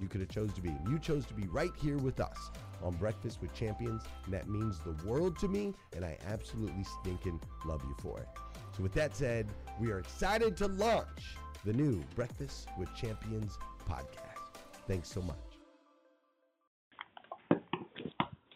you could have chose to be. You chose to be right here with us on Breakfast with Champions, and that means the world to me, and I absolutely stinking love you for it. So with that said, we are excited to launch the new Breakfast with Champions podcast. Thanks so much.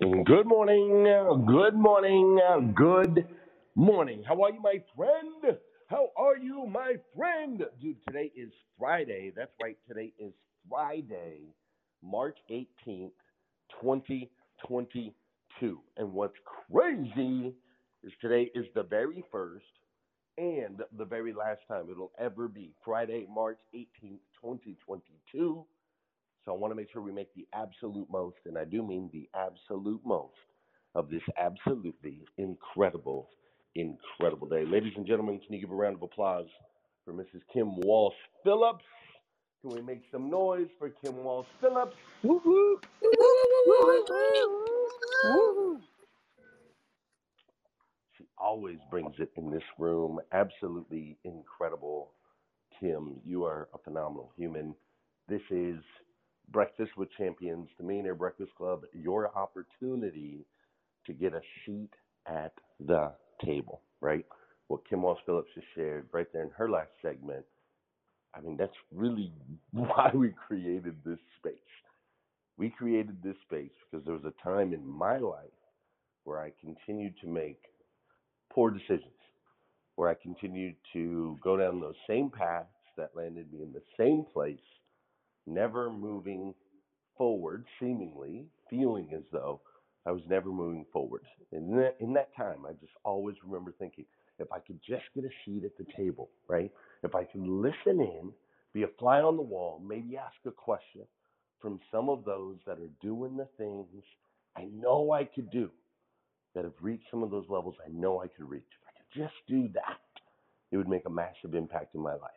Good morning, good morning, good morning. How are you, my friend? How are you, my friend? Dude, today is Friday. That's right, today is Friday, March 18th, 2022. And what's crazy is today is the very first and the very last time it'll ever be Friday, March 18th, 2022. So I want to make sure we make the absolute most, and I do mean the absolute most, of this absolutely incredible, incredible day. Ladies and gentlemen, can you give a round of applause for Mrs. Kim Walsh Phillips? Can we make some noise for Kim Walsh Phillips? Woo-hoo. She always brings it in this room. Absolutely incredible. Kim, you are a phenomenal human. This is Breakfast with Champions, the Millionaire Breakfast Club, your opportunity to get a seat at the table, right? What Kim Walsh Phillips has shared right there in her last segment I mean, that's really why we created this space. We created this space because there was a time in my life where I continued to make poor decisions, where I continued to go down those same paths that landed me in the same place, never moving forward, seemingly feeling as though I was never moving forward. And in that, in that time, I just always remember thinking, if I could just get a seat at the table, right? If I could listen in, be a fly on the wall, maybe ask a question from some of those that are doing the things I know I could do, that have reached some of those levels I know I could reach. If I could just do that, it would make a massive impact in my life.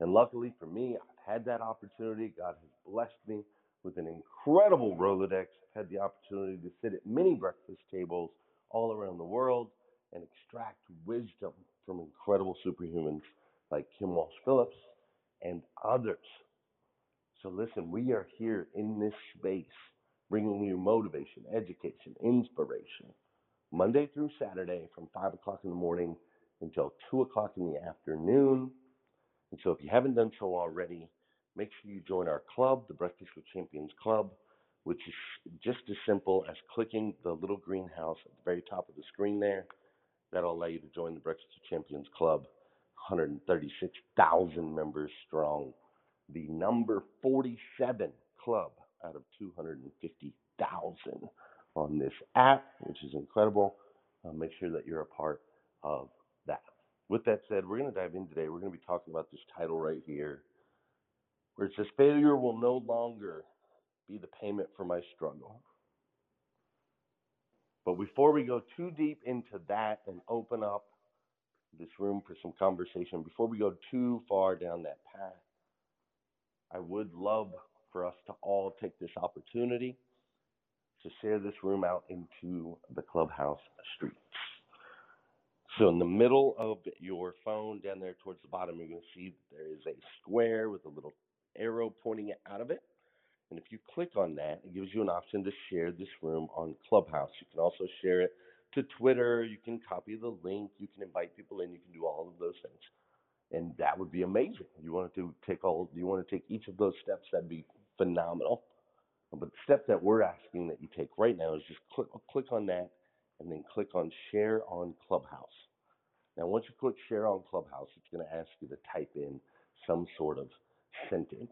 And luckily for me, I've had that opportunity. God has blessed me with an incredible Rolodex. I've had the opportunity to sit at many breakfast tables all around the world and extract wisdom from incredible superhumans like Kim Walsh Phillips and others. So, listen, we are here in this space bringing you motivation, education, inspiration, Monday through Saturday from 5 o'clock in the morning until 2 o'clock in the afternoon. And so, if you haven't done so already, make sure you join our club, the Breakfast with Champions Club, which is just as simple as clicking the little greenhouse at the very top of the screen there. That'll allow you to join the Breakfast with Champions Club, 136,000 members strong, the number 47 club out of 250,000 on this app, which is incredible. Uh, make sure that you're a part of that. With that said, we're going to dive in today. We're going to be talking about this title right here, where it says, Failure will no longer be the payment for my struggle. But before we go too deep into that and open up this room for some conversation, before we go too far down that path, I would love for us to all take this opportunity to share this room out into the clubhouse streets. So, in the middle of your phone, down there towards the bottom, you're going to see that there is a square with a little arrow pointing out of it. And if you click on that, it gives you an option to share this room on Clubhouse. You can also share it to Twitter. You can copy the link. You can invite people in. You can do all of those things. And that would be amazing. You want to take all, you want to take each of those steps, that'd be phenomenal. But the step that we're asking that you take right now is just click, click on that and then click on share on Clubhouse. Now, once you click share on Clubhouse, it's going to ask you to type in some sort of sentence.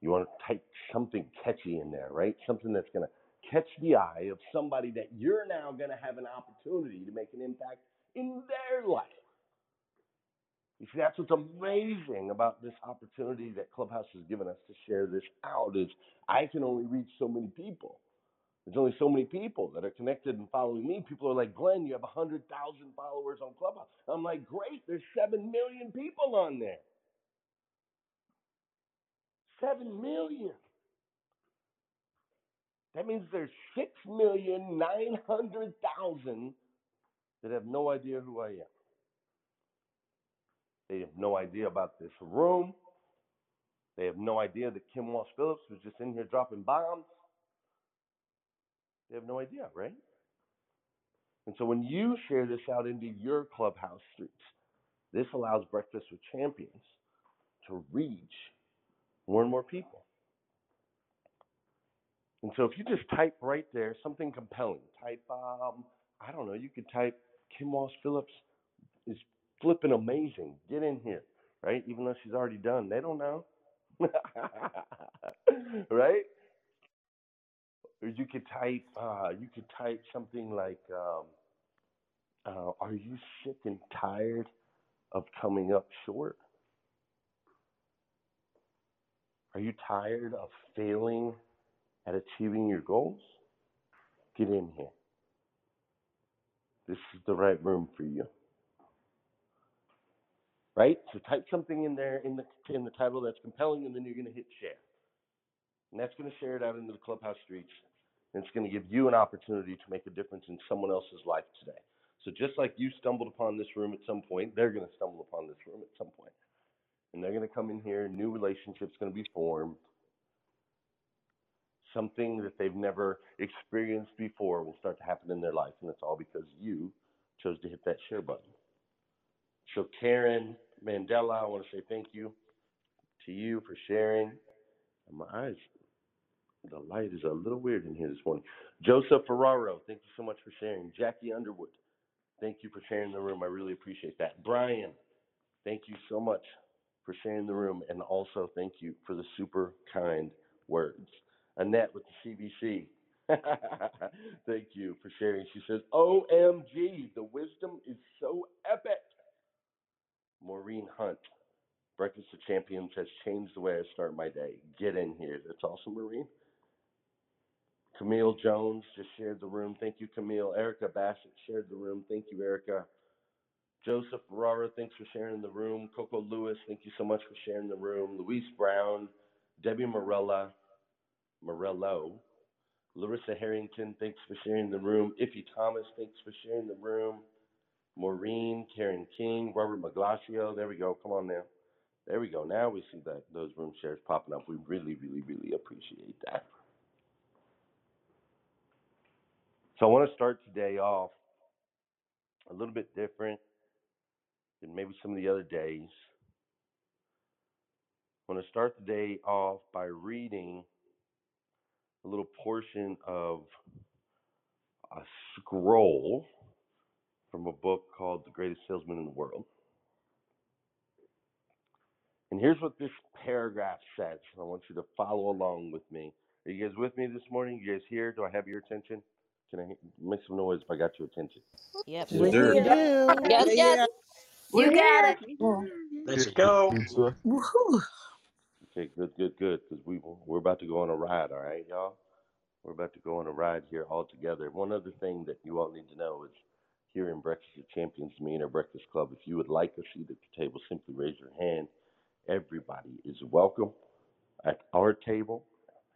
You want to type something catchy in there, right? Something that's going to catch the eye of somebody that you're now going to have an opportunity to make an impact in their life. You see, that's what's amazing about this opportunity that Clubhouse has given us to share this out is I can only reach so many people. There's only so many people that are connected and following me. People are like, Glenn, you have 100,000 followers on Clubhouse. I'm like, great, there's 7 million people on there. 7 million. That means there's 6,900,000 that have no idea who I am. They have no idea about this room. They have no idea that Kim Walsh Phillips was just in here dropping bombs. They have no idea, right? And so when you share this out into your clubhouse streets, this allows Breakfast with Champions to reach more and more people. And so if you just type right there something compelling, type, um, I don't know, you could type Kim Walsh Phillips is flipping amazing. Get in here, right? Even though she's already done, they don't know, right? Or you could type, uh, you could type something like, um, uh, "Are you sick and tired of coming up short? Are you tired of failing at achieving your goals? Get in here. This is the right room for you." right? So type something in there in the in the title that's compelling, and then you're going to hit share, and that's going to share it out into the clubhouse streets, and it's going to give you an opportunity to make a difference in someone else's life today. So just like you stumbled upon this room at some point, they're going to stumble upon this room at some point, and they're going to come in here. New relationships going to be formed. Something that they've never experienced before will start to happen in their life, and it's all because you chose to hit that share button. So Karen, Mandela, I want to say thank you to you for sharing. And my eyes, the light is a little weird in here this morning. Joseph Ferraro, thank you so much for sharing. Jackie Underwood, thank you for sharing the room. I really appreciate that. Brian, thank you so much for sharing the room. And also thank you for the super kind words. Annette with the CBC. thank you for sharing. She says, OMG, the wisdom is so epic. Maureen Hunt, Breakfast of Champions has changed the way I start my day. Get in here. That's awesome, Maureen. Camille Jones just shared the room. Thank you, Camille. Erica Bassett shared the room. Thank you, Erica. Joseph Ferrara, thanks for sharing the room. Coco Lewis, thank you so much for sharing the room. Luis Brown, Debbie Morella, Morello, Larissa Harrington, thanks for sharing the room. Iffy Thomas, thanks for sharing the room. Maureen, Karen King, Robert Maglacio. There we go. Come on now. There we go. Now we see that those room shares popping up. We really, really, really appreciate that. So I want to start today off a little bit different than maybe some of the other days. I want to start the day off by reading a little portion of a scroll from a book called The Greatest Salesman in the World. And here's what this paragraph says. I want you to follow along with me. Are you guys with me this morning? You guys here? Do I have your attention? Can I make some noise if I got your attention? Yep. Yes. Yes, yes. You got it. Let's go. Woohoo. Okay, good, good, good. Because we we're about to go on a ride. All right, y'all. We're about to go on a ride here all together. One other thing that you all need to know is here in Breakfast of Champions, me and our Breakfast Club. If you would like a seat at the table, simply raise your hand. Everybody is welcome at our table.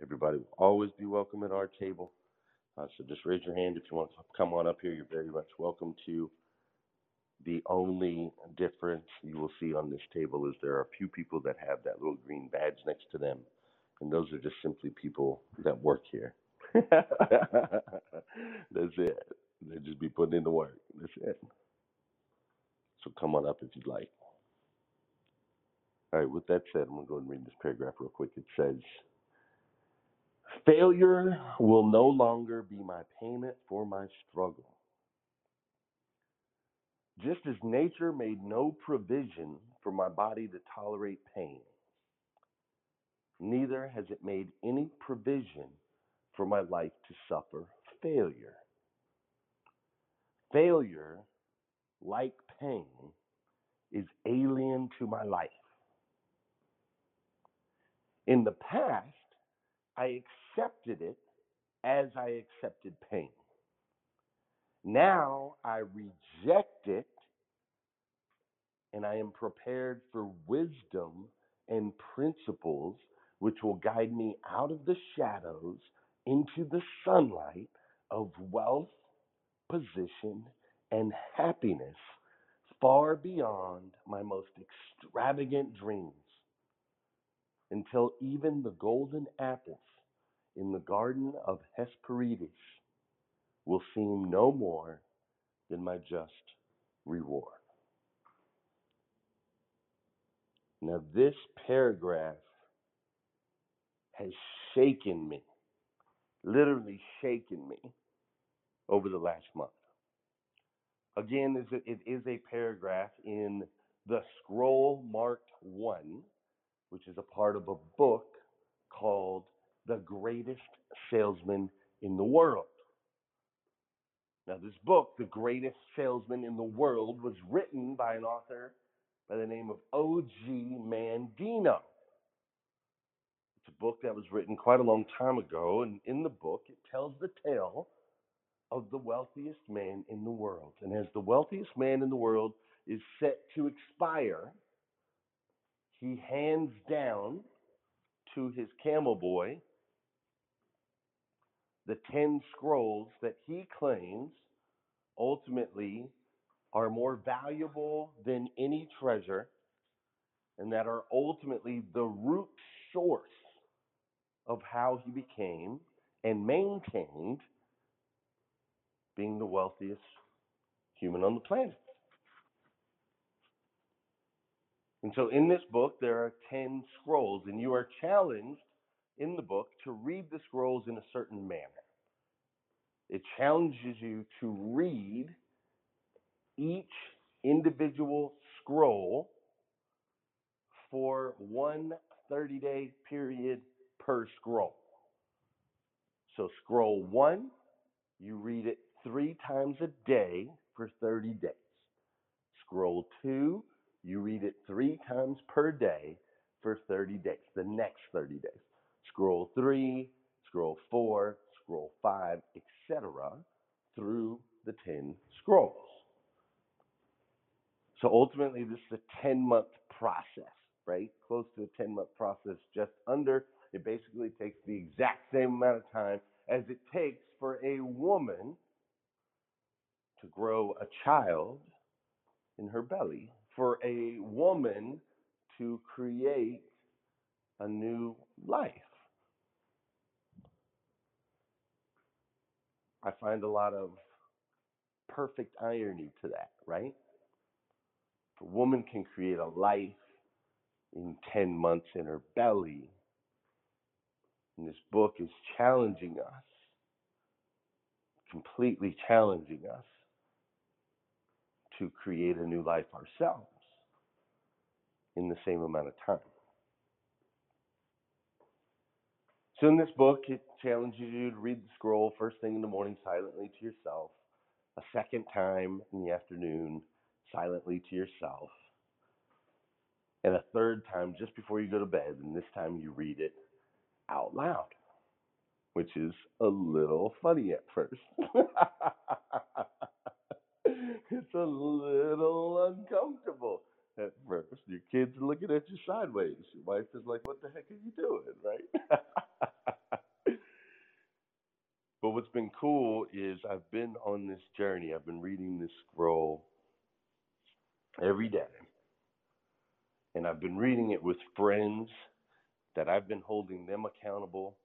Everybody will always be welcome at our table. Uh, so just raise your hand if you want to come on up here. You're very much welcome to. The only difference you will see on this table is there are a few people that have that little green badge next to them, and those are just simply people that work here. That's it. They just be putting in the work. That's it. So come on up if you'd like. All right, with that said, I'm going to go and read this paragraph real quick. It says, Failure will no longer be my payment for my struggle. Just as nature made no provision for my body to tolerate pain, neither has it made any provision for my life to suffer failure. Failure, like pain, is alien to my life. In the past, I accepted it as I accepted pain. Now I reject it and I am prepared for wisdom and principles which will guide me out of the shadows into the sunlight of wealth, position, and happiness far beyond my most extravagant dreams. Until even the golden apples in the garden of Hesperides will seem no more than my just reward. Now, this paragraph has shaken me, literally shaken me over the last month. Again, it is a paragraph in the scroll marked one, which is a part of a book called The Greatest Salesman in the World. Now, this book, The Greatest Salesman in the World, was written by an author by the name of O.G. Mandino. It's a book that was written quite a long time ago, and in the book, it tells the tale of the wealthiest man in the world. And as the wealthiest man in the world is set to expire, he hands down to his camel boy the 10 scrolls that he claims ultimately are more valuable than any treasure and that are ultimately the root source of how he became and maintained being the wealthiest human on the planet. And so in this book, there are 10 scrolls, and you are challenged in the book to read the scrolls in a certain manner. It challenges you to read each individual scroll for one 30 day period per scroll. So, scroll one, you read it three times a day for 30 days. Scroll two, you read it three times per day for 30 days, the next 30 days. Scroll three, scroll four, scroll five, etc., through the 10 scrolls. So ultimately, this is a 10 month process, right? Close to a 10 month process, just under. It basically takes the exact same amount of time as it takes for a woman to grow a child in her belly, for a woman to create a new life. I find a lot of perfect irony to that, right? A woman can create a life in 10 months in her belly. And this book is challenging us, completely challenging us to create a new life ourselves in the same amount of time. So, in this book, it challenges you to read the scroll first thing in the morning silently to yourself, a second time in the afternoon silently to yourself, and a third time just before you go to bed, and this time you read it out loud, which is a little funny at first. it's a little uncomfortable at first. Your kids are looking at you sideways. Your wife is like, What the heck are you doing? Right? but what's been cool is I've been on this journey. I've been reading this scroll every day. And I've been reading it with friends that I've been holding them accountable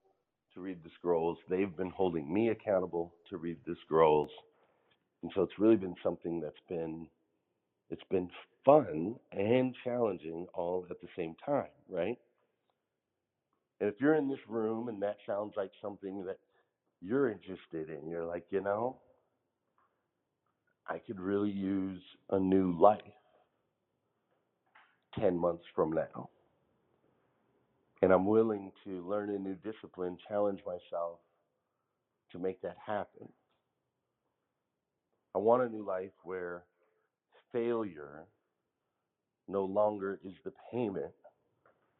to read the scrolls. They've been holding me accountable to read the scrolls. And so it's really been something that's been it's been fun and challenging all at the same time, right? And if you're in this room and that sounds like something that you're interested in, you're like, you know, I could really use a new life 10 months from now. And I'm willing to learn a new discipline, challenge myself to make that happen. I want a new life where failure no longer is the payment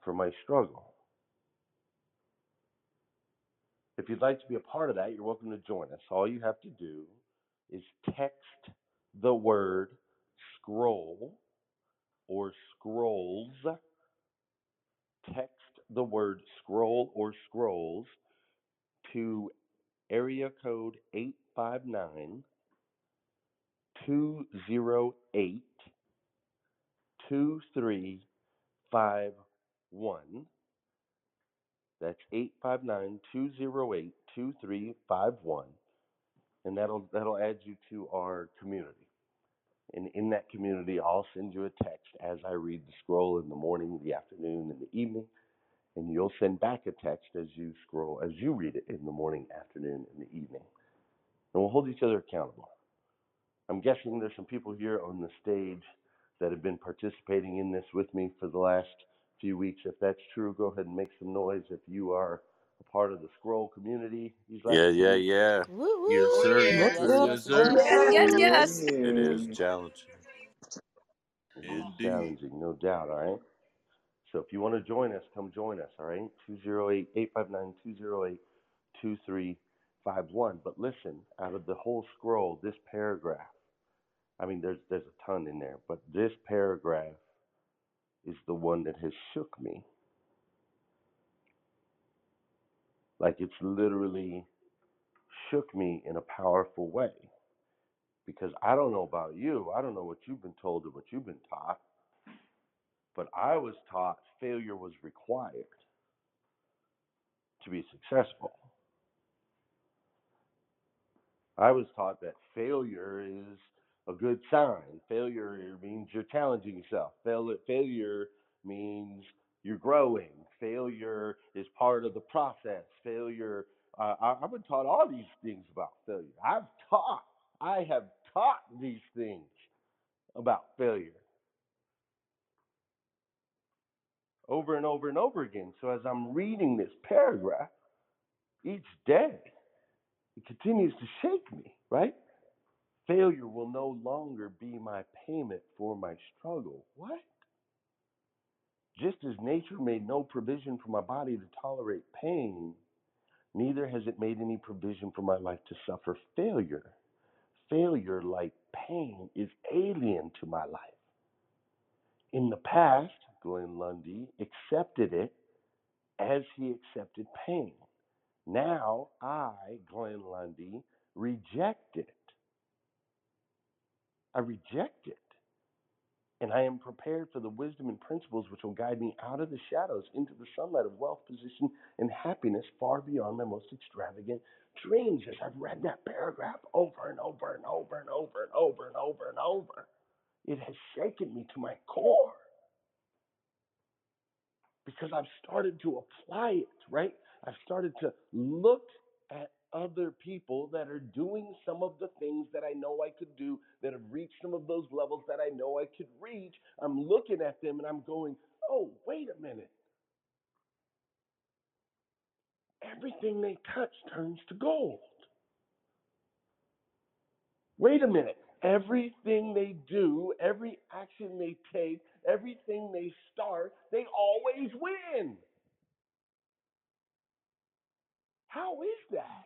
for my struggle. If you'd like to be a part of that, you're welcome to join us. All you have to do is text the word scroll or scrolls. Text the word scroll or scrolls to area code 859 208 2351. That's 859 208 2351. And that'll, that'll add you to our community. And in that community, I'll send you a text as I read the scroll in the morning, the afternoon, and the evening. And you'll send back a text as you scroll, as you read it in the morning, afternoon, and the evening. And we'll hold each other accountable. I'm guessing there's some people here on the stage that have been participating in this with me for the last few weeks. If that's true, go ahead and make some noise. If you are a part of the scroll community, yeah, yeah, yeah. Woo Yes, sir. Yes, Yes, sir. Yes, yes, yes. It is challenging. it is Indeed. challenging, no doubt. All right. So if you want to join us, come join us. All right. 208 859 208 2351. But listen, out of the whole scroll, this paragraph, I mean, there's there's a ton in there, but this paragraph is the one that has shook me. Like it's literally shook me in a powerful way. Because I don't know about you, I don't know what you've been told or what you've been taught, but I was taught failure was required to be successful. I was taught that failure is a good sign. Failure means you're challenging yourself. Fail- failure means you're growing. Failure is part of the process. Failure, uh, I, I've been taught all these things about failure. I've taught, I have taught these things about failure over and over and over again. So as I'm reading this paragraph each day, it continues to shake me, right? Failure will no longer be my payment for my struggle. What? Just as nature made no provision for my body to tolerate pain, neither has it made any provision for my life to suffer failure. Failure, like pain, is alien to my life. In the past, Glenn Lundy accepted it as he accepted pain. Now I, Glenn Lundy, reject it. I reject it. And I am prepared for the wisdom and principles which will guide me out of the shadows into the sunlight of wealth, position, and happiness far beyond my most extravagant dreams. As I've read that paragraph over and over and over and over and over and over and over, it has shaken me to my core because I've started to apply it, right? I've started to look other people that are doing some of the things that I know I could do, that have reached some of those levels that I know I could reach. I'm looking at them and I'm going, oh, wait a minute. Everything they touch turns to gold. Wait a minute. Everything they do, every action they take, everything they start, they always win. How is that?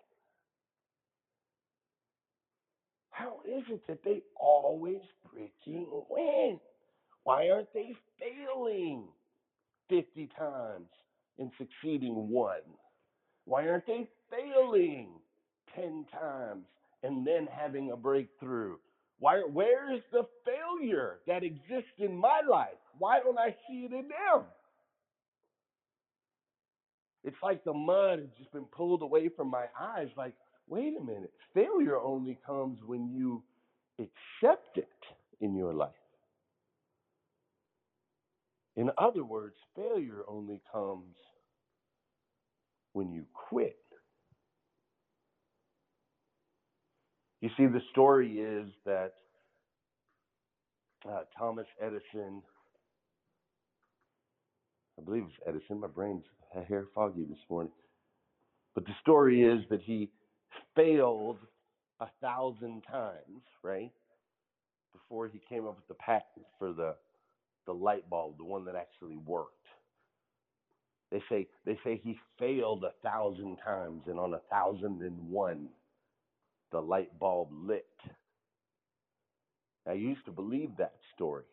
How is it that they always freaking win? Why aren't they failing 50 times and succeeding one? Why aren't they failing 10 times and then having a breakthrough? Why, where is the failure that exists in my life? Why don't I see it in them? It's like the mud has just been pulled away from my eyes. Like, wait a minute, failure only comes when you accept it in your life. In other words, failure only comes when you quit. You see, the story is that uh, Thomas Edison, I believe it's Edison, my brain's hair foggy this morning. But the story is that he failed a thousand times, right? Before he came up with the patent for the the light bulb, the one that actually worked. They say they say he failed a thousand times, and on a thousand and one, the light bulb lit. I used to believe that story.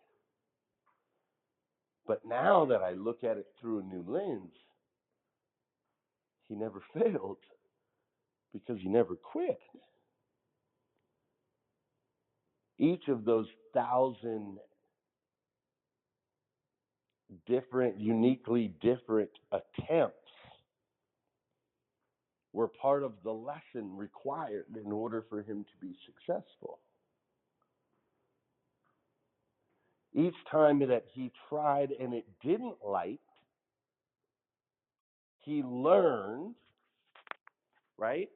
But now that I look at it through a new lens, he never failed because he never quit. Each of those thousand different, uniquely different attempts were part of the lesson required in order for him to be successful. Each time that he tried and it didn't light, he learned, right?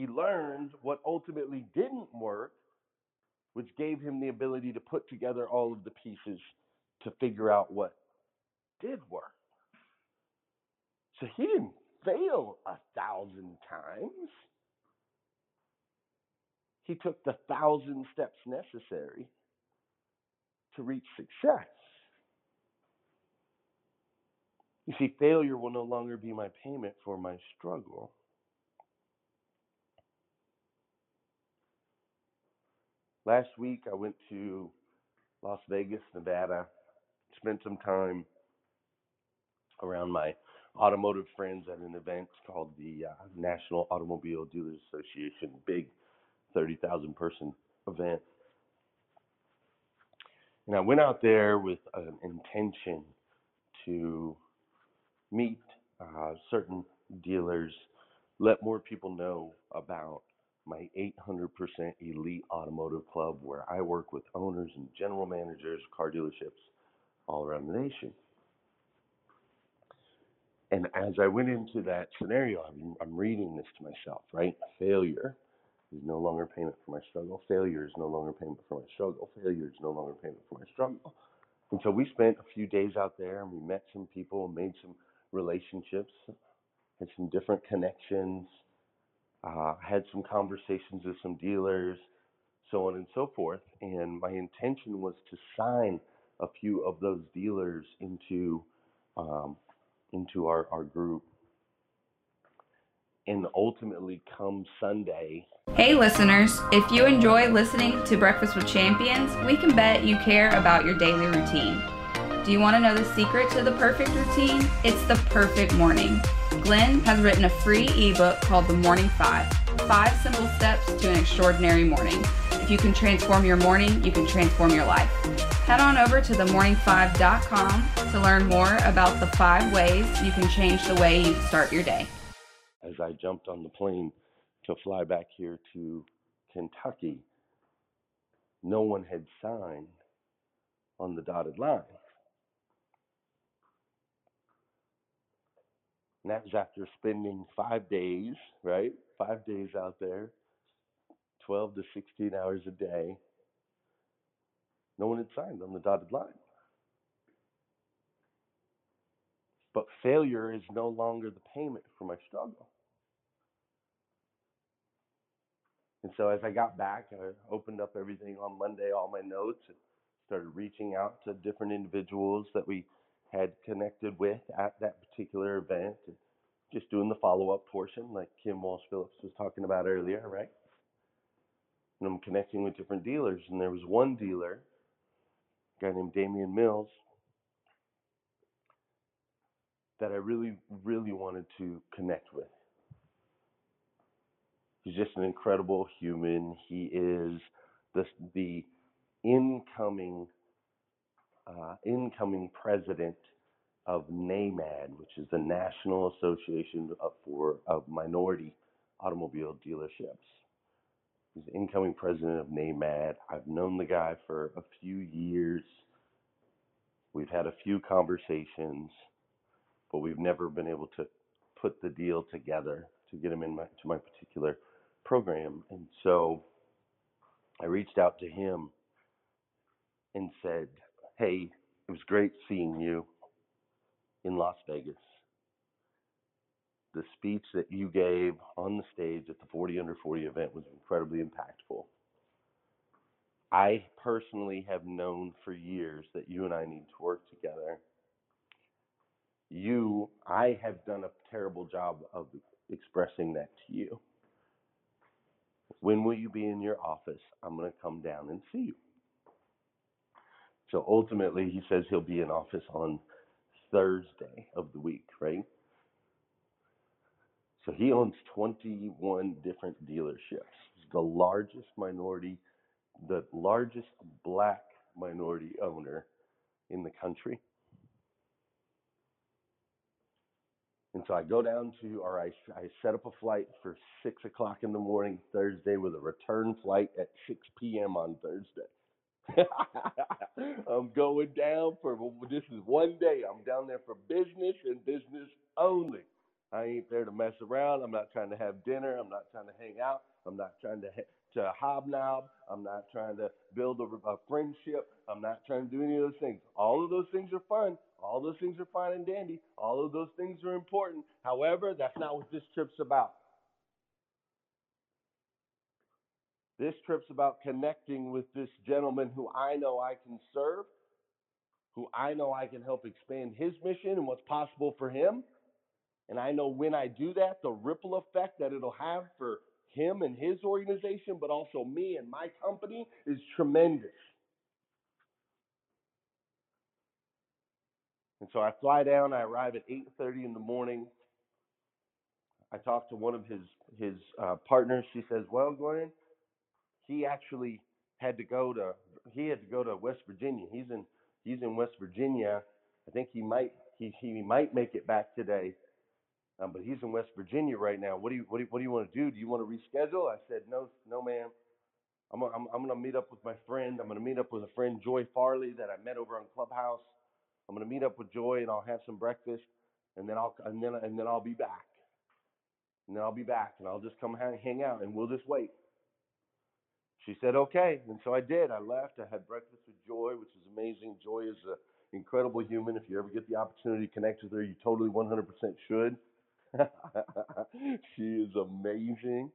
He learned what ultimately didn't work, which gave him the ability to put together all of the pieces to figure out what did work. So he didn't fail a thousand times. He took the thousand steps necessary to reach success. You see, failure will no longer be my payment for my struggle. Last week, I went to Las Vegas, Nevada, spent some time around my automotive friends at an event called the uh, National Automobile Dealers Association, big 30,000 person event. And I went out there with an intention to meet uh, certain dealers, let more people know about my 800% elite automotive club where I work with owners and general managers of car dealerships all around the nation. And as I went into that scenario, I'm, I'm reading this to myself, right? Failure is no longer payment for my struggle. Failure is no longer payment for my struggle. Failure is no longer payment for my struggle. And so we spent a few days out there and we met some people and made some relationships, had some different connections, uh, had some conversations with some dealers, so on and so forth. And my intention was to sign a few of those dealers into um, into our, our group. And ultimately, come Sunday. Hey, listeners, if you enjoy listening to Breakfast with Champions, we can bet you care about your daily routine. Do you want to know the secret to the perfect routine? It's the perfect morning. Glenn has written a free ebook called The Morning Five Five Simple Steps to an Extraordinary Morning. If you can transform your morning, you can transform your life. Head on over to themorning5.com to learn more about the five ways you can change the way you start your day. As I jumped on the plane to fly back here to Kentucky, no one had signed on the dotted line. And that was after spending five days, right? Five days out there, 12 to 16 hours a day. No one had signed on the dotted line. But failure is no longer the payment for my struggle. And so as I got back, I opened up everything on Monday, all my notes, and started reaching out to different individuals that we had connected with at that particular event just doing the follow up portion like Kim Walsh Phillips was talking about earlier, right? And I'm connecting with different dealers and there was one dealer, a guy named Damian Mills, that I really, really wanted to connect with. He's just an incredible human. He is the the incoming uh, incoming president of NAMAD, which is the National Association of, for of Minority Automobile Dealerships. He's the incoming president of NAMAD. I've known the guy for a few years. We've had a few conversations, but we've never been able to put the deal together to get him in my, to my particular program. And so I reached out to him and said, Hey, it was great seeing you in Las Vegas. The speech that you gave on the stage at the 40 Under 40 event was incredibly impactful. I personally have known for years that you and I need to work together. You, I have done a terrible job of expressing that to you. When will you be in your office? I'm going to come down and see you. So ultimately, he says he'll be in office on Thursday of the week, right? So he owns 21 different dealerships. He's the largest minority, the largest black minority owner in the country. And so I go down to, or I, I set up a flight for 6 o'clock in the morning Thursday with a return flight at 6 p.m. on Thursday. I'm going down for this is one day. I'm down there for business and business only. I ain't there to mess around. I'm not trying to have dinner. I'm not trying to hang out. I'm not trying to to hobnob. I'm not trying to build a, a friendship. I'm not trying to do any of those things. All of those things are fun. All those things are fine and dandy. All of those things are important. However, that's not what this trip's about. This trip's about connecting with this gentleman who I know I can serve, who I know I can help expand his mission and what's possible for him. And I know when I do that, the ripple effect that it'll have for him and his organization, but also me and my company is tremendous. And so I fly down, I arrive at 8:30 in the morning. I talk to one of his his uh, partners. She says, "Well, Glenn, he actually had to go to he had to go to West Virginia. He's in he's in West Virginia. I think he might he he might make it back today. Um, but he's in West Virginia right now. What do you what do you, what do you want to do? Do you want to reschedule? I said no, no, ma'am. I'm I'm, I'm gonna meet up with my friend. I'm gonna meet up with a friend Joy Farley that I met over on Clubhouse. I'm gonna meet up with Joy and I'll have some breakfast, and then I'll and then and then I'll be back. And then I'll be back and I'll just come hang, hang out and we'll just wait. She said okay, and so I did. I left. I had breakfast with Joy, which is amazing. Joy is an incredible human. If you ever get the opportunity to connect with her, you totally 100% should. she is amazing.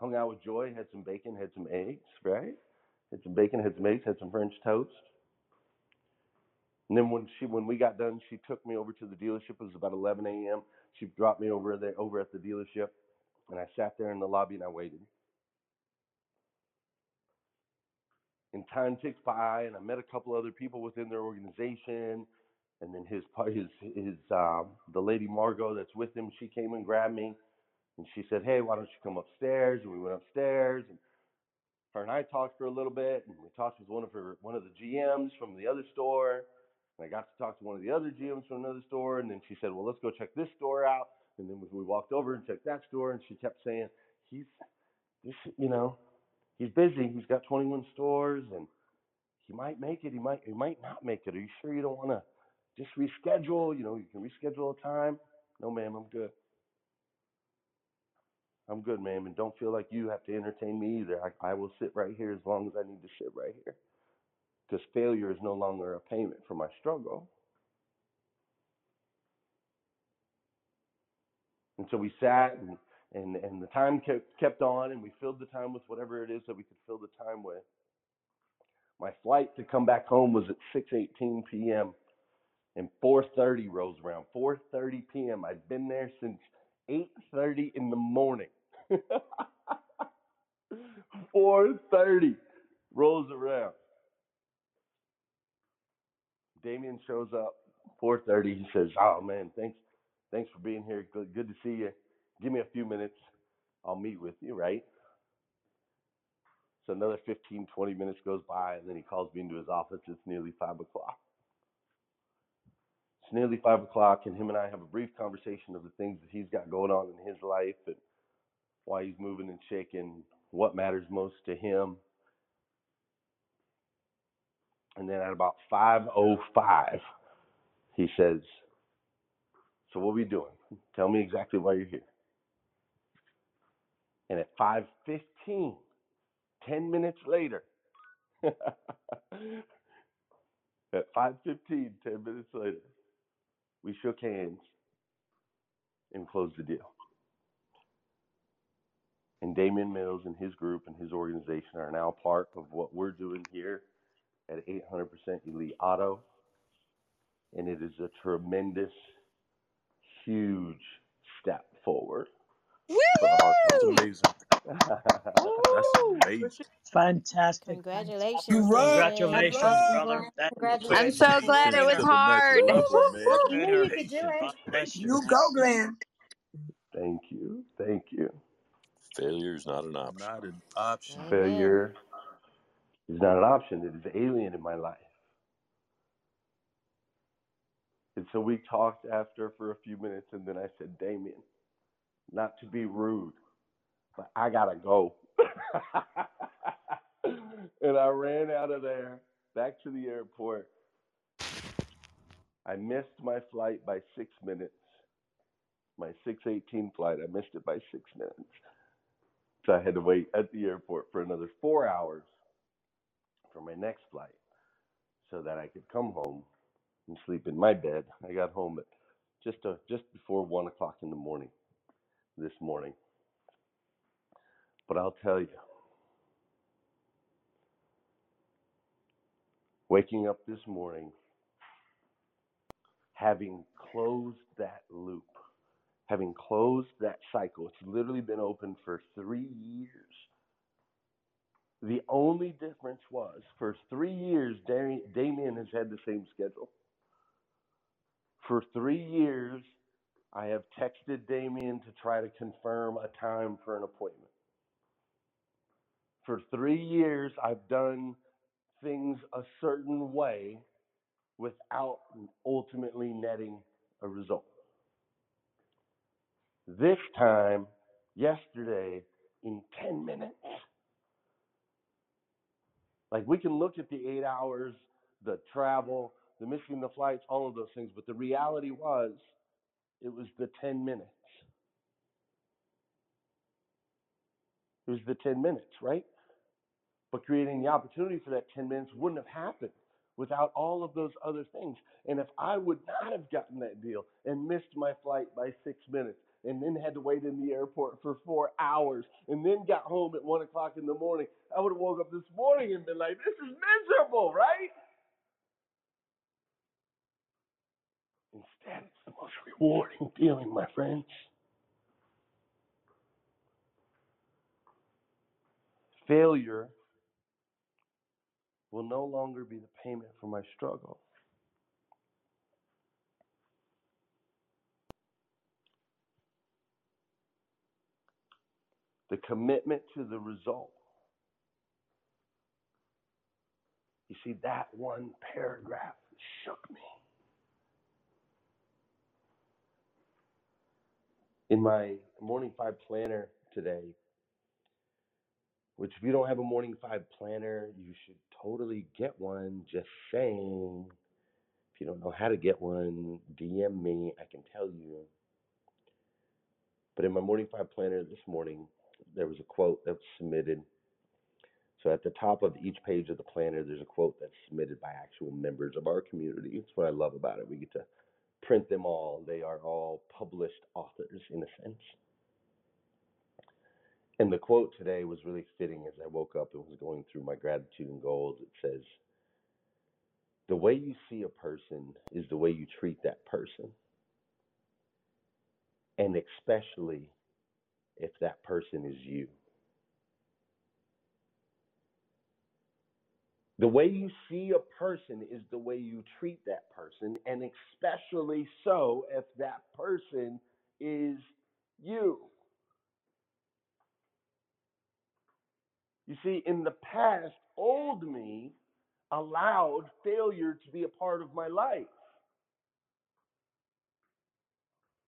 Hung out with Joy, had some bacon, had some eggs, right? Had some bacon, had some eggs, had some French toast. And then when she when we got done, she took me over to the dealership. It was about 11 a.m. She dropped me over there over at the dealership, and I sat there in the lobby and I waited. And time ticks by, and I met a couple other people within their organization, and then his his his um, the lady Margot that's with him, she came and grabbed me, and she said, "Hey, why don't you come upstairs?" And we went upstairs, and her and I talked for a little bit, and we talked with one of her one of the GMs from the other store, and I got to talk to one of the other GMs from another store, and then she said, "Well, let's go check this store out." And then we walked over and checked that store, and she kept saying, "He's, this, you know, he's busy. He's got 21 stores, and he might make it. He might, he might not make it. Are you sure you don't want to just reschedule? You know, you can reschedule a time." No, ma'am, I'm good. I'm good, ma'am, and don't feel like you have to entertain me either. I, I will sit right here as long as I need to sit right here. Because failure is no longer a payment for my struggle. And so we sat and, and, and the time kept, kept on and we filled the time with whatever it is that we could fill the time with. My flight to come back home was at 6:18 p.m. and 4:30 rolls around. 4:30 p.m. I'd been there since 8:30 in the morning. 4:30 rolls around. Damien shows up 4:30. He says, "Oh man, thanks, thanks for being here. Good, good to see you. Give me a few minutes. I'll meet with you, right?" So another 15, 20 minutes goes by, and then he calls me into his office. It's nearly five o'clock. It's nearly five o'clock, and him and I have a brief conversation of the things that he's got going on in his life and why he's moving and shaking, what matters most to him. And then at about 5:05, he says, "So what are we doing? Tell me exactly why you're here." And at 5:15, 10 minutes later, at 5:15, 10 minutes later, we shook hands and closed the deal. And Damien Mills and his group and his organization are now part of what we're doing here at 800% Elite Auto. And it is a tremendous, huge step forward. That's amazing. That's amazing. Fantastic. Congratulations. You Damien. run. Congratulations, Run. brother. That Congratulations. I'm so glad it was To the next hard. You could do it. You go, Glenn. Thank you. Thank you. Failure is not an option. Not an option. Failure is not an option, it is alien in my life. And so we talked after for a few minutes, and then I said, Damien, not to be rude, but I gotta go. and I ran out of there back to the airport. I missed my flight by six minutes. My 618 flight, I missed it by six minutes. So I had to wait at the airport for another four hours for my next flight so that I could come home and sleep in my bed. I got home at just a, just before one o'clock in the morning this morning. But I'll tell you, waking up this morning, having closed that loop, having closed that cycle, it's literally been open for three years. The only difference was for three years, Damien has had the same schedule. For three years, I have texted Damien to try to confirm a time for an appointment. For three years, I've done things a certain way without ultimately netting a result. This time, yesterday, in 10 minutes. Like we can look at the eight hours, the travel, the missing the flights, all of those things, but the reality was it was the 10 minutes. It was the 10 minutes, right? But creating the opportunity for that 10 minutes wouldn't have happened without all of those other things. And if I would not have gotten that deal and missed my flight by six minutes and then had to wait in the airport for four hours and then got home at one o'clock in the morning, I would have woke up this morning and been like, this is miserable, right? Instead, it's the most rewarding feeling, my friends. Failure will no longer be the payment for my struggle. The commitment to the result. You see, that one paragraph shook me. In my morning five planner today, which if you don't have a morning five planner, you should totally get one. Just saying. If you don't know how to get one, DM me. I can tell you. But in my morning five planner this morning, there was a quote that was submitted. So at the top of each page of the planner, there's a quote that's submitted by actual members of our community. It's what I love about it. We get to print them all. They are all published authors in a sense. And the quote today was really fitting as I woke up and was going through my gratitude and goals. It says, The way you see a person is the way you treat that person. And especially if that person is you. The way you see a person is the way you treat that person, and especially so if that person is you. You see, in the past, old me allowed failure to be a part of my life.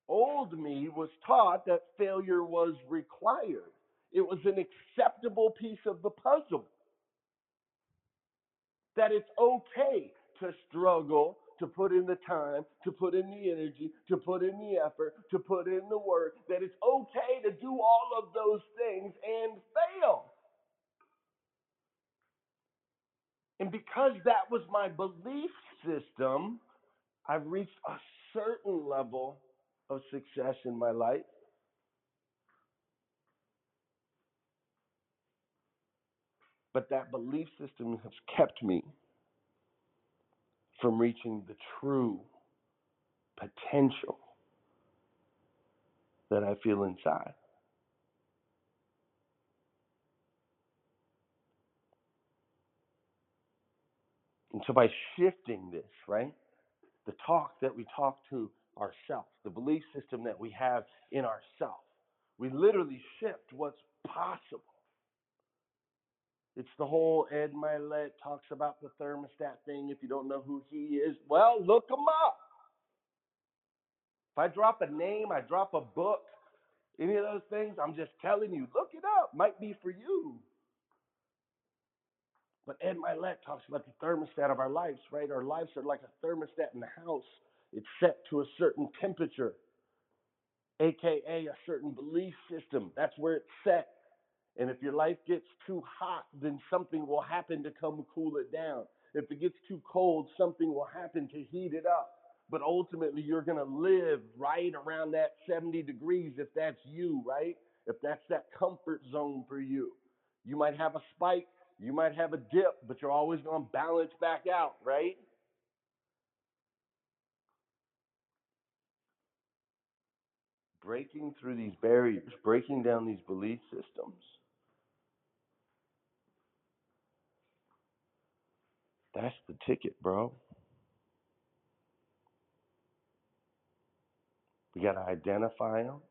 Old me was taught that failure was required, it was an acceptable piece of the puzzle. That it's okay to struggle, to put in the time, to put in the energy, to put in the effort, to put in the work, that it's okay to do all of those things and fail. And because that was my belief system, I've reached a certain level of success in my life. But that belief system has kept me from reaching the true potential that I feel inside. And so by shifting this, right, the talk that we talk to ourselves, the belief system that we have in ourselves, we literally shift what's possible. It's the whole Ed Mylett talks about the thermostat thing. If you don't know who he is, well, look him up. If I drop a name, I drop a book, any of those things, I'm just telling you, look it up. Might be for you. But Ed Mylett talks about the thermostat of our lives, right? Our lives are like a thermostat in the house. It's set to a certain temperature, aka a certain belief system. That's where it's set. And if your life gets too hot, then something will happen to come cool it down. If it gets too cold, something will happen to heat it up. But ultimately, you're going to live right around that 70 degrees if that's you, right? If that's that comfort zone for you. You might have a spike, you might have a dip, but you're always going to balance back out, right? Breaking through these barriers, breaking down these belief systems. That's the ticket, bro. We got to identify them,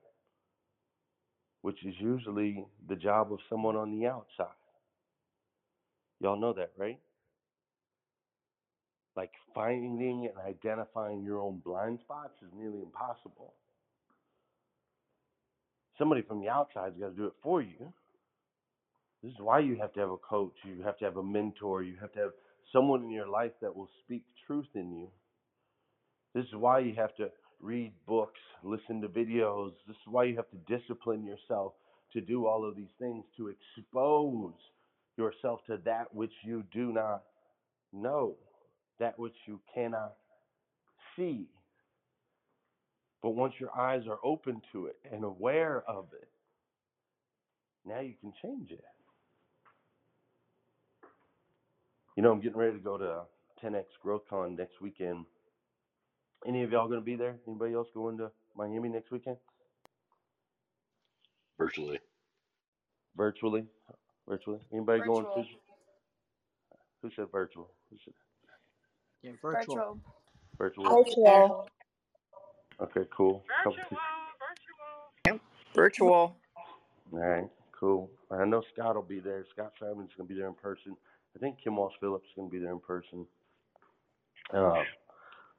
which is usually the job of someone on the outside. Y'all know that, right? Like finding and identifying your own blind spots is nearly impossible. somebody from the outside's got to do it for you. This is why you have to have a coach, you have to have a mentor, you have to have someone in your life that will speak truth in you. This is why you have to read books, listen to videos. This is why you have to discipline yourself to do all of these things, to expose yourself to that which you do not know, that which you cannot see. But once your eyes are open to it and aware of it, now you can change it. You know, I'm getting ready to go to 10X GrowthCon next weekend. Any of y'all going to be there? Anybody else going to Miami next weekend? Virtually. Virtually? Virtually? Anybody going? Virtual. phys- Who said virtual? Who said Yeah, virtual. Virtual. virtual? I'll be there. Okay, cool. Couple people- Virtual. All right, cool. I know Scott will be there. Scott Simon's going to be there in person. I think Kim Walsh Phillips is going to be there in person. Uh,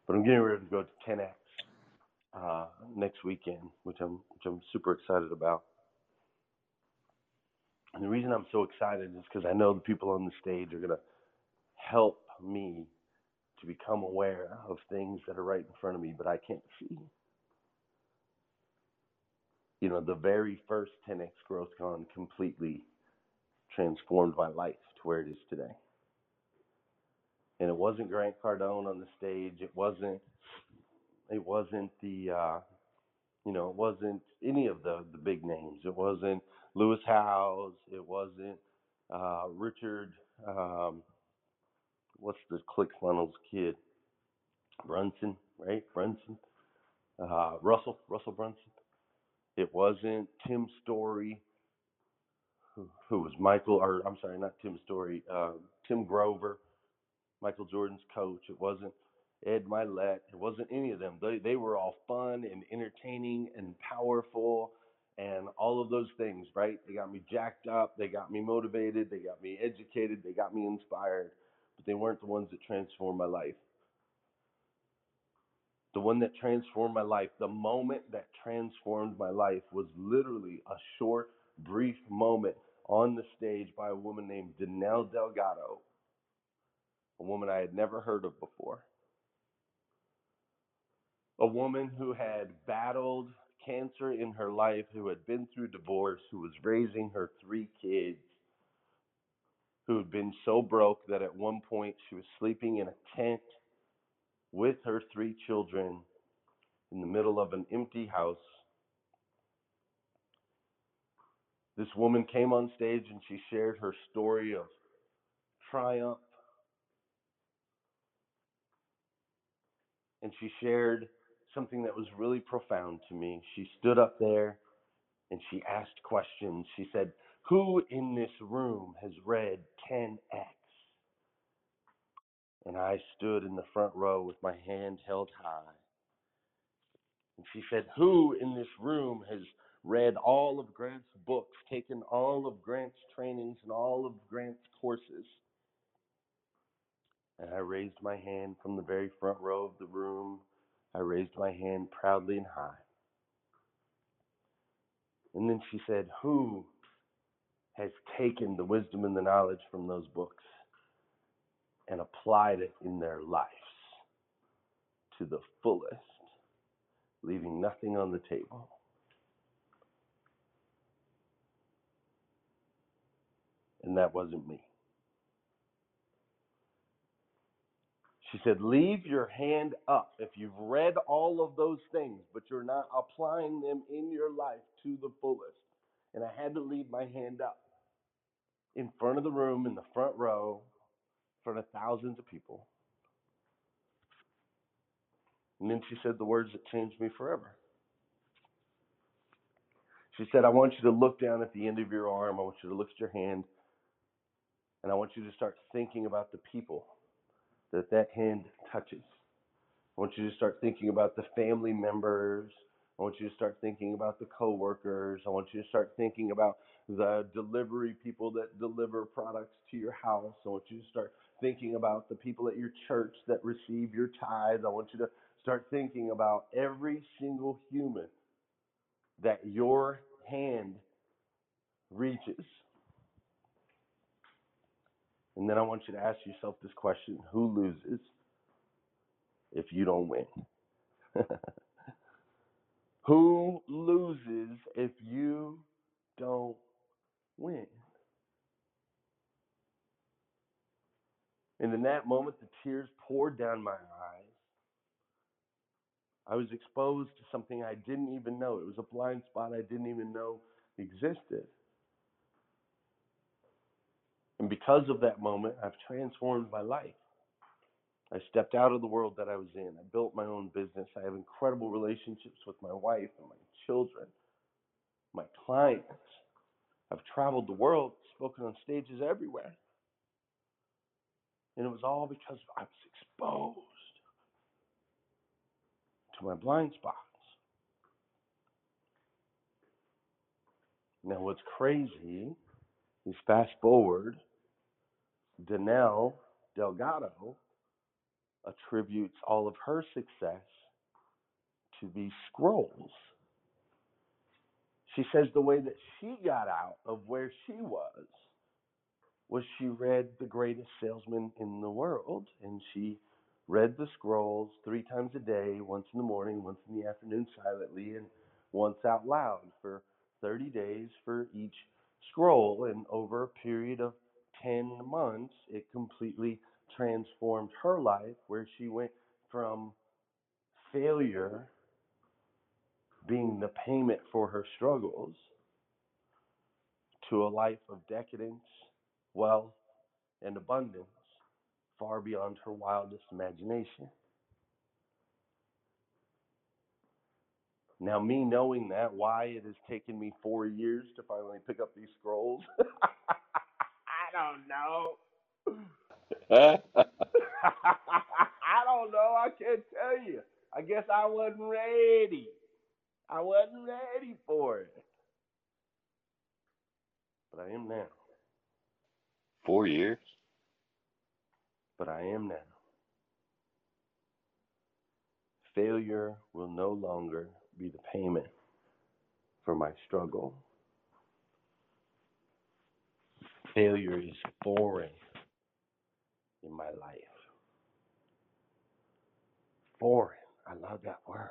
but I'm getting ready to go to 10X uh, next weekend, which I'm which I'm super excited about. And the reason I'm so excited is because I know the people on the stage are going to help me to become aware of things that are right in front of me, but I can't see. You know, the very first 10x GrowthCon completely transformed my life to where it is today. And it wasn't Grant Cardone on the stage. It wasn't. It wasn't the. Uh, you know, it wasn't any of the the big names. It wasn't Lewis Howes. It wasn't uh, Richard. Um, what's the ClickFunnels kid? Brunson, right? Brunson. Uh, Russell. Russell Brunson. It wasn't Tim Story, who, was Michael, or I'm sorry, not Tim Story, uh, Tim Grover, Michael Jordan's coach. It wasn't Ed Mylett. It wasn't any of them. They, they were all fun and entertaining and powerful and all of those things, right? They got me jacked up. They got me motivated. They got me educated. They got me inspired. But they weren't the ones that transformed my life the one that transformed my life, the moment that transformed my life was literally a short, brief moment on the stage by a woman named Danelle Delgado, a woman I had never heard of before. A woman who had battled cancer in her life, who had been through divorce, who was raising her three kids, who had been so broke that at one point she was sleeping in a tent with her three children in the middle of an empty house. This woman came on stage and she shared her story of triumph. And she shared something that was really profound to me. She stood up there and she asked questions. She said, Who in this room has read 10X? And I stood in the front row with my hand held high. And she said, Who in this room has read all of Grant's books, taken all of Grant's trainings and all of Grant's courses? And I raised my hand from the very front row of the room. I raised my hand proudly and high. And then she said, Who has taken the wisdom and the knowledge from those books and applied it in their lives to the fullest, leaving nothing on the table? And that wasn't me. She said, Leave your hand up if you've read all of those things, but you're not applying them in your life to the fullest. And I had to leave my hand up in front of the room, in the front row, in front of thousands of people. And then she said the words that changed me forever. She said, I want you to look down at the end of your arm. I want you to look at your hand. And I want you to start thinking about the people that that hand touches. I want you to start thinking about the family members. I want you to start thinking about the coworkers. I want you to start thinking about the delivery people that deliver products to your house. I want you to start thinking about the people at your church that receive your tithes. I want you to start thinking about every single human that your hand reaches. And then I want you to ask yourself this question who loses if you don't win? who loses if you don't win? And in that moment, the tears poured down my eyes. I was exposed to something I didn't even know. It was a blind spot I didn't even know existed. And because of that moment, I've transformed my life. I stepped out of the world that I was in. I built my own business. I have incredible relationships with my wife and my children, my clients. I've traveled the world, spoken on stages everywhere. And it was all because I was exposed to my blind spots. Now, what's crazy is fast forward, Danelle Delgado attributes all of her success to these scrolls. She says the way that she got out of where she was was she read The Greatest Salesman in the World, and she read the scrolls three times a day, once in the morning, once in the afternoon silently, and once out loud for 30 days for each scroll. And over a period of 10 months, it completely transformed her life, where she went from failure being the payment for her struggles to a life of decadence wealth, and abundance far beyond her wildest imagination. Now, me knowing that, why it has taken me four years to finally pick up these scrolls, don't know. I don't know. I can't tell you. I guess I wasn't ready. I wasn't ready for it. But I am now. Four years? But I am now. Failure will no longer be the payment for my struggle. Failure is foreign in my life. Foreign. I love that word.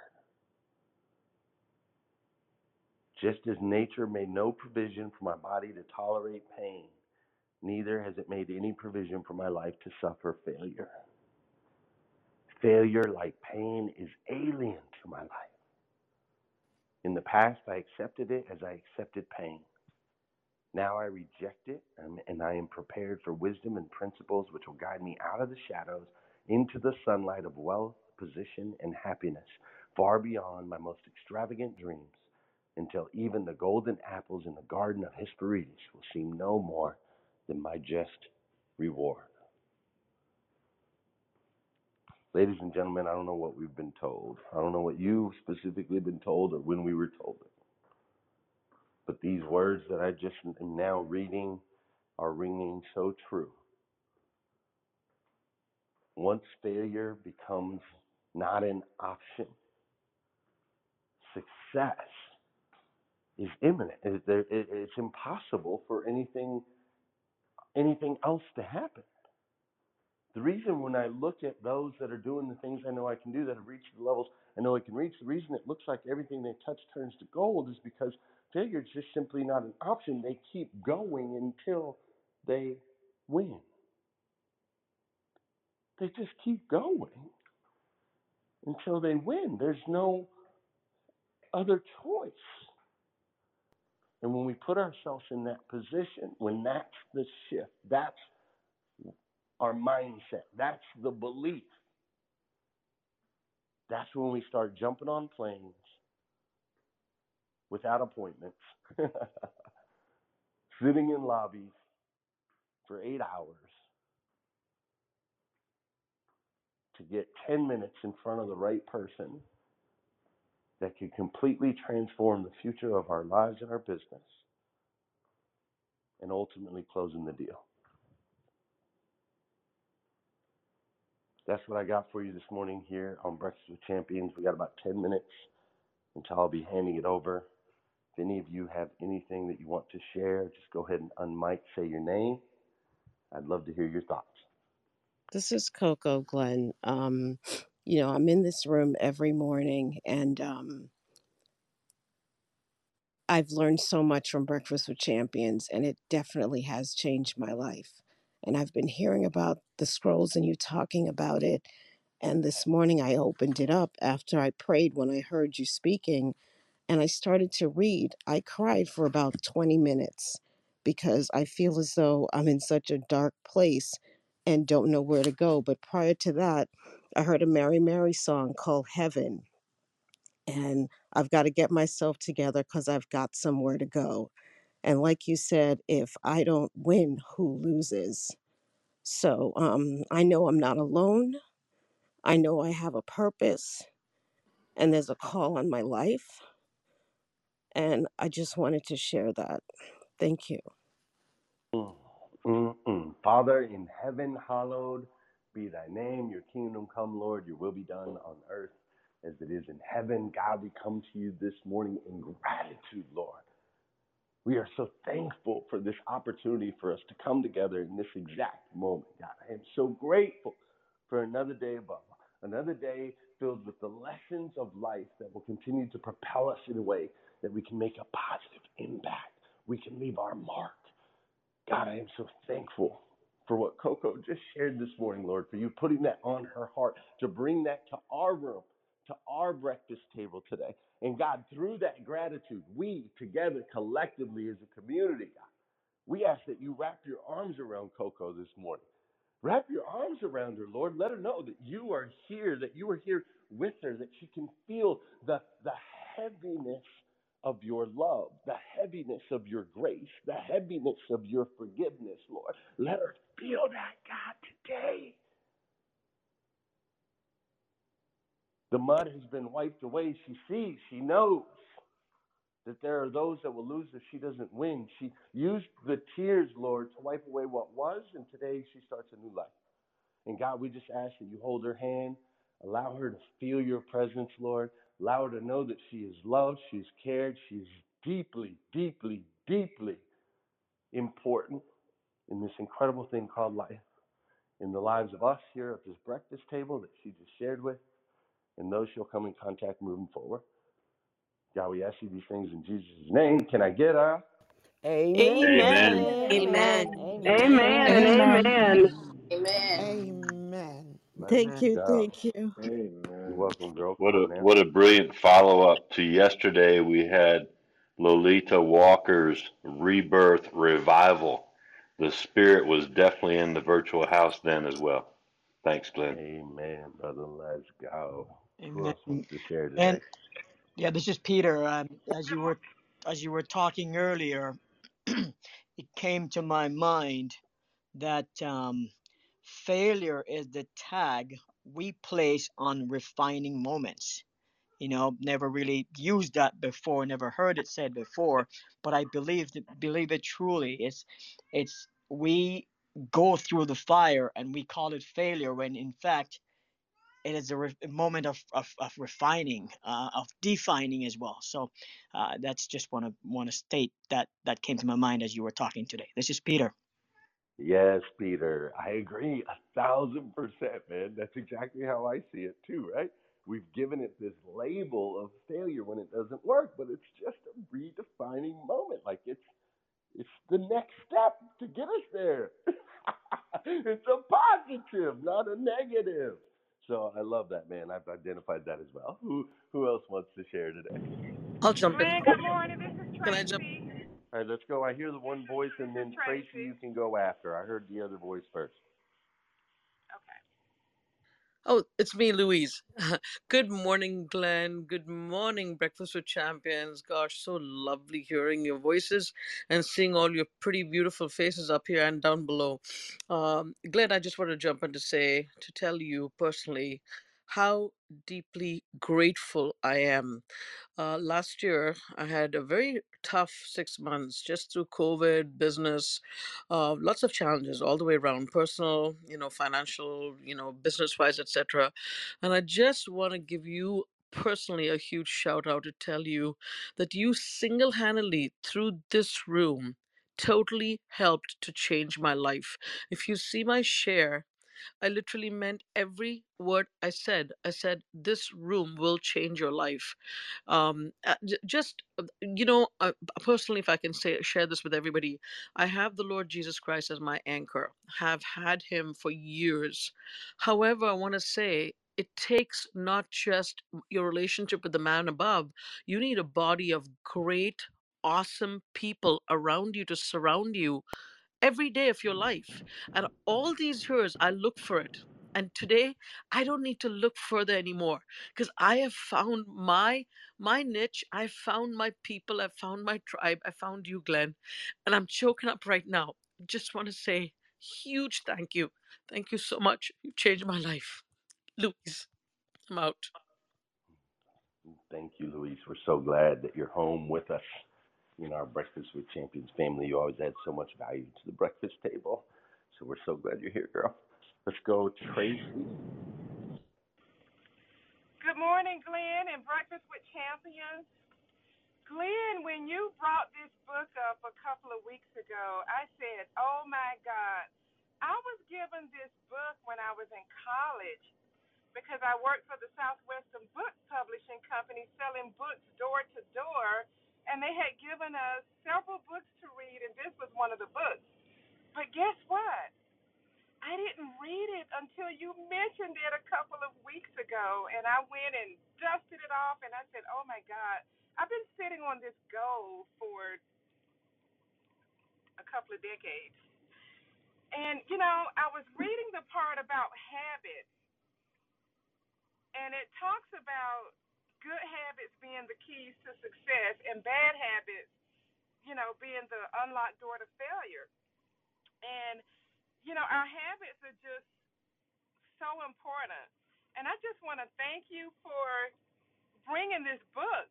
Just as nature made no provision for my body to tolerate pain, neither has it made any provision for my life to suffer failure. Failure, like pain, is alien to my life. In the past, I accepted it as I accepted pain. Now I reject it, and, and I am prepared for wisdom and principles which will guide me out of the shadows into the sunlight of wealth, position, and happiness, far beyond my most extravagant dreams, until even the golden apples in the garden of Hesperides will seem no more than my just reward. Ladies and gentlemen, I don't know what we've been told. I don't know what you've specifically been told or when we were told it. But these words that I just am now reading are ringing so true. Once failure becomes not an option, success is imminent. It's impossible for anything anything else to happen. The reason when I look at those that are doing the things I know I can do, that have reached the levels I know I can reach, the reason it looks like everything they touch turns to gold is because failure is just simply not an option. They keep going until they win. They just keep going until they win. There's no other choice. And when we put ourselves in that position, when that's the shift, that's our mindset, that's the belief, that's when we start jumping on planes without appointments, sitting in lobbies for eight hours to get 10 minutes in front of the right person that can completely transform the future of our lives and our business and ultimately closing the deal. That's what I got for you this morning here on Breakfast with Champions. We got about 10 minutes until I'll be handing it over If any of you have anything that you want to share, just go ahead and unmic, say your name. I'd love to hear your thoughts. This is Coco Glenn. Um, you know, I'm in this room every morning and um, I've learned so much from Breakfast with Champions, and it definitely has changed my life. And I've been hearing about the scrolls and you talking about it. And this morning I opened it up after I prayed when I heard you speaking and I started to read. I cried for about 20 minutes because I feel as though I'm in such a dark place and don't know where to go. But prior to that, I heard a Mary Mary song called Heaven. And I've got to get myself together because I've got somewhere to go. And like you said, if I don't win, who loses? So um, I know I'm not alone. I know I have a purpose and there's a call on my life. And I just wanted to share that. Thank you. Mm, mm, mm. Father in heaven, hallowed be thy name. Your kingdom come, Lord. Your will be done on earth as it is in heaven. God, we come to you this morning in gratitude, Lord. We are so thankful for this opportunity for us to come together in this exact moment, God. I am so grateful for another day above, another day filled with the lessons of life that will continue to propel us in a way that we can make a positive impact. We can leave our mark. God, I am so thankful for what Coco just shared this morning, Lord, for you putting that on her heart to bring that to our room, to our breakfast table today. And God, through that gratitude, we together collectively as a community, God, we ask that you wrap your arms around Coco this morning. Wrap your arms around her, Lord. Let her know that you are here, that you are here with her, that she can feel the, the heaviness of your love, the heaviness of your grace, the heaviness of your forgiveness, Lord. Let her feel that, God, today. The mud has been wiped away. She sees, she knows that there are those that will lose if she doesn't win. She used the tears, Lord, to wipe away what was, and today she starts a new life. And God, we just ask that you hold her hand, allow her to feel your presence, Lord. Allow her to know that she is loved, she's cared, she's deeply, deeply, deeply important in this incredible thing called life, in the lives of us here at this breakfast table that she just shared with, and those she'll come in contact moving forward. God, we ask you these things in Jesus' name. Can I get a? Amen. Amen. Amen. Amen and amen. Amen. Amen. Thank you. Thank you. You're welcome, girl. What a on what a brilliant follow up to yesterday. We had Lolita Walker's rebirth revival. The spirit was definitely in the virtual house then as well. Thanks, Glenn. Amen, brother. Let's go. Amen. to share And yeah, this is Peter. Um, as you were as you were talking earlier, it came to my mind that um, failure is the tag we place on refining moments. You know, never really used that before, never heard it said before, but I believe believe it truly. It's it's we go through the fire and we call it failure when in fact it is a, re- moment of, of, of refining, uh, of defining as well. So uh, that's just want to want to state that that came to my mind as you were talking today. This is Peter. Yes, Peter. I agree a thousand percent, man. That's exactly how I see it too, right? We've given it this label of failure when it doesn't work, but it's just a redefining moment. Like it's it's the next step to get us there. it's a positive, not a negative. So I love that, man. I've identified that as well. Who who else wants to share today? I'll jump in. Man, good morning. This is Can I jump? Tracy. All right, let's go. I hear the one voice, and then Tracy, you can go after. I heard the other voice first. Okay. Oh, it's me, Louise. Good morning, Glenn. Good morning, Breakfast with Champions. Gosh, so lovely hearing your voices and seeing all your pretty, beautiful faces up here and down below. Um, Glenn, I just want to jump in to say, to tell you personally, how deeply grateful I am Uh, last year, I had a very tough six months just through COVID, business, uh, lots of challenges all the way around, personal, you know, financial, you know, business wise, etc. And I just want to give you personally a huge shout out to tell you that you single handedly, through this room, totally helped to change my life. If you see my share, I literally meant every word I said. I said, This room will change your life. Um, uh, just, uh, you know, uh, personally, if I can say, share this with everybody, I have the Lord Jesus Christ as my anchor, have had him for years. However, I want to say, it takes not just your relationship with the man above, you need a body of great, awesome people around you to surround you every day of your life. And all these years, I look for it. And today, I don't need to look further anymore because I have found my my niche. I found my people. I found my tribe. I found you, Glenn, and I'm choking up right now. Just want to say huge thank you. Thank you so much. You changed my life, Louise. I'm out. Thank you, Louise. We're so glad that you're home with us in our Breakfast with Champions family. You always add so much value to the breakfast table. So we're so glad you're here, girl. Let's go, Tracy. Good morning, Glenn, and Breakfast with Champions. Glenn, when you brought this book up a couple of weeks ago, I said, Oh my God. I was given this book when I was in college because I worked for the Southwestern Book Publishing Company selling books door to door, and they had given us several books to read, and this was one of the books. But guess what? I didn't read it until you mentioned it a couple of weeks ago, and I went and dusted it off, and I said, "Oh my God, I've been sitting on this goal for a couple of decades." And you know, I was reading the part about habits, and it talks about good habits being the keys to success, and bad habits, you know, being the unlocked door to failure. And you know, our habits are just so important. And I just want to thank you for bringing this book,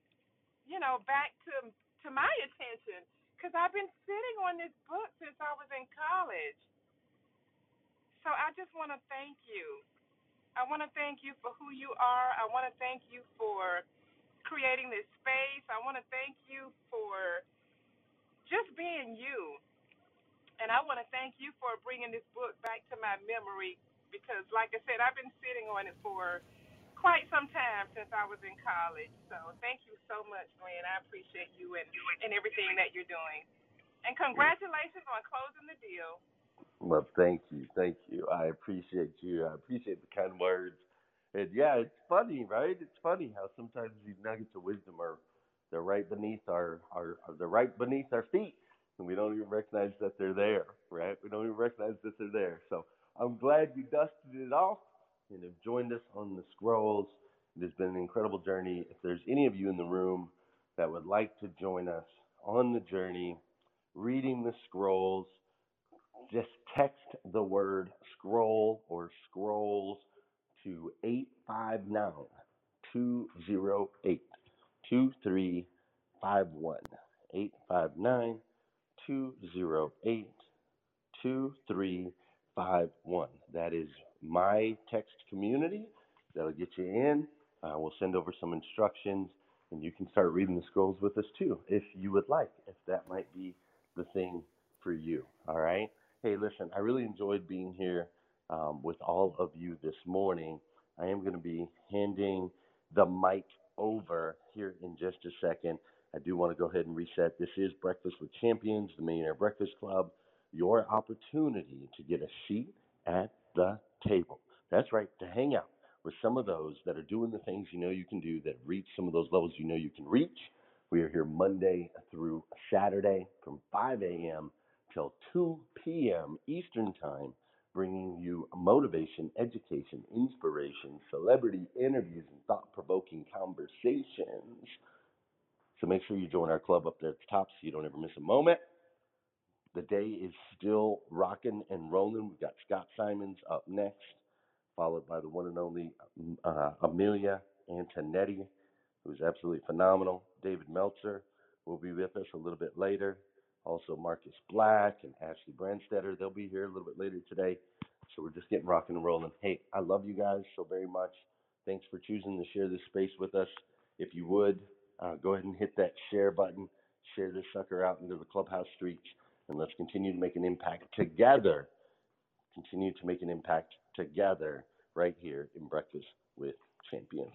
you know, back to to my attention because I've been sitting on this book since I was in college. So I just want to thank you. I want to thank you for who you are. I want to thank you for creating this space. I want to thank you for just being you. And I want to thank you for bringing this book back to my memory because, like I said, I've been sitting on it for quite some time since I was in college. So thank you so much, Glenn. I appreciate you and, and everything that you're doing. And congratulations on closing the deal. Well, thank you, thank you. I appreciate you. I appreciate the kind words. And yeah, it's funny, right? It's funny how sometimes these nuggets of wisdom are they're right beneath our, our they're right beneath our feet and we don't even recognize that they're there, right? We don't even recognize that they're there. So I'm glad you dusted it off and have joined us on the scrolls. It has been an incredible journey. If there's any of you in the room that would like to join us on the journey, reading the scrolls, just text the word scroll or scrolls to 859 208 2351. 859 208 2351. That is my text community. That'll get you in. Uh, we'll send over some instructions and you can start reading the scrolls with us too if you would like, if that might be the thing for you. All right. Hey, listen, I really enjoyed being here um, with all of you this morning. I am going to be handing the mic over here in just a second. I do want to go ahead and reset. This is Breakfast with Champions, the Millionaire Breakfast Club, your opportunity to get a seat at the table. That's right, to hang out with some of those that are doing the things you know you can do, that reach some of those levels you know you can reach. We are here Monday through Saturday from 5 a.m. till 2 p.m. Eastern Time, bringing you motivation, education, inspiration, celebrity interviews, and thought provoking conversations. So make sure you join our club up there at the top so you don't ever miss a moment. The day is still rocking and rolling. We've got Scott Simons up next, followed by the one and only uh, Amilya Antonetti, who's absolutely phenomenal. David Meltzer will be with us a little bit later. Also, Marcus Black and Ashley Brandstetter, they'll be here a little bit later today. So we're just getting rocking and rolling. Hey, I love you guys so very much. Thanks for choosing to share this space with us. If you would, uh, go ahead and hit that share button. Share this sucker out into the clubhouse streets, and let's continue to make an impact together. Continue to make an impact together right here in Breakfast with Champions.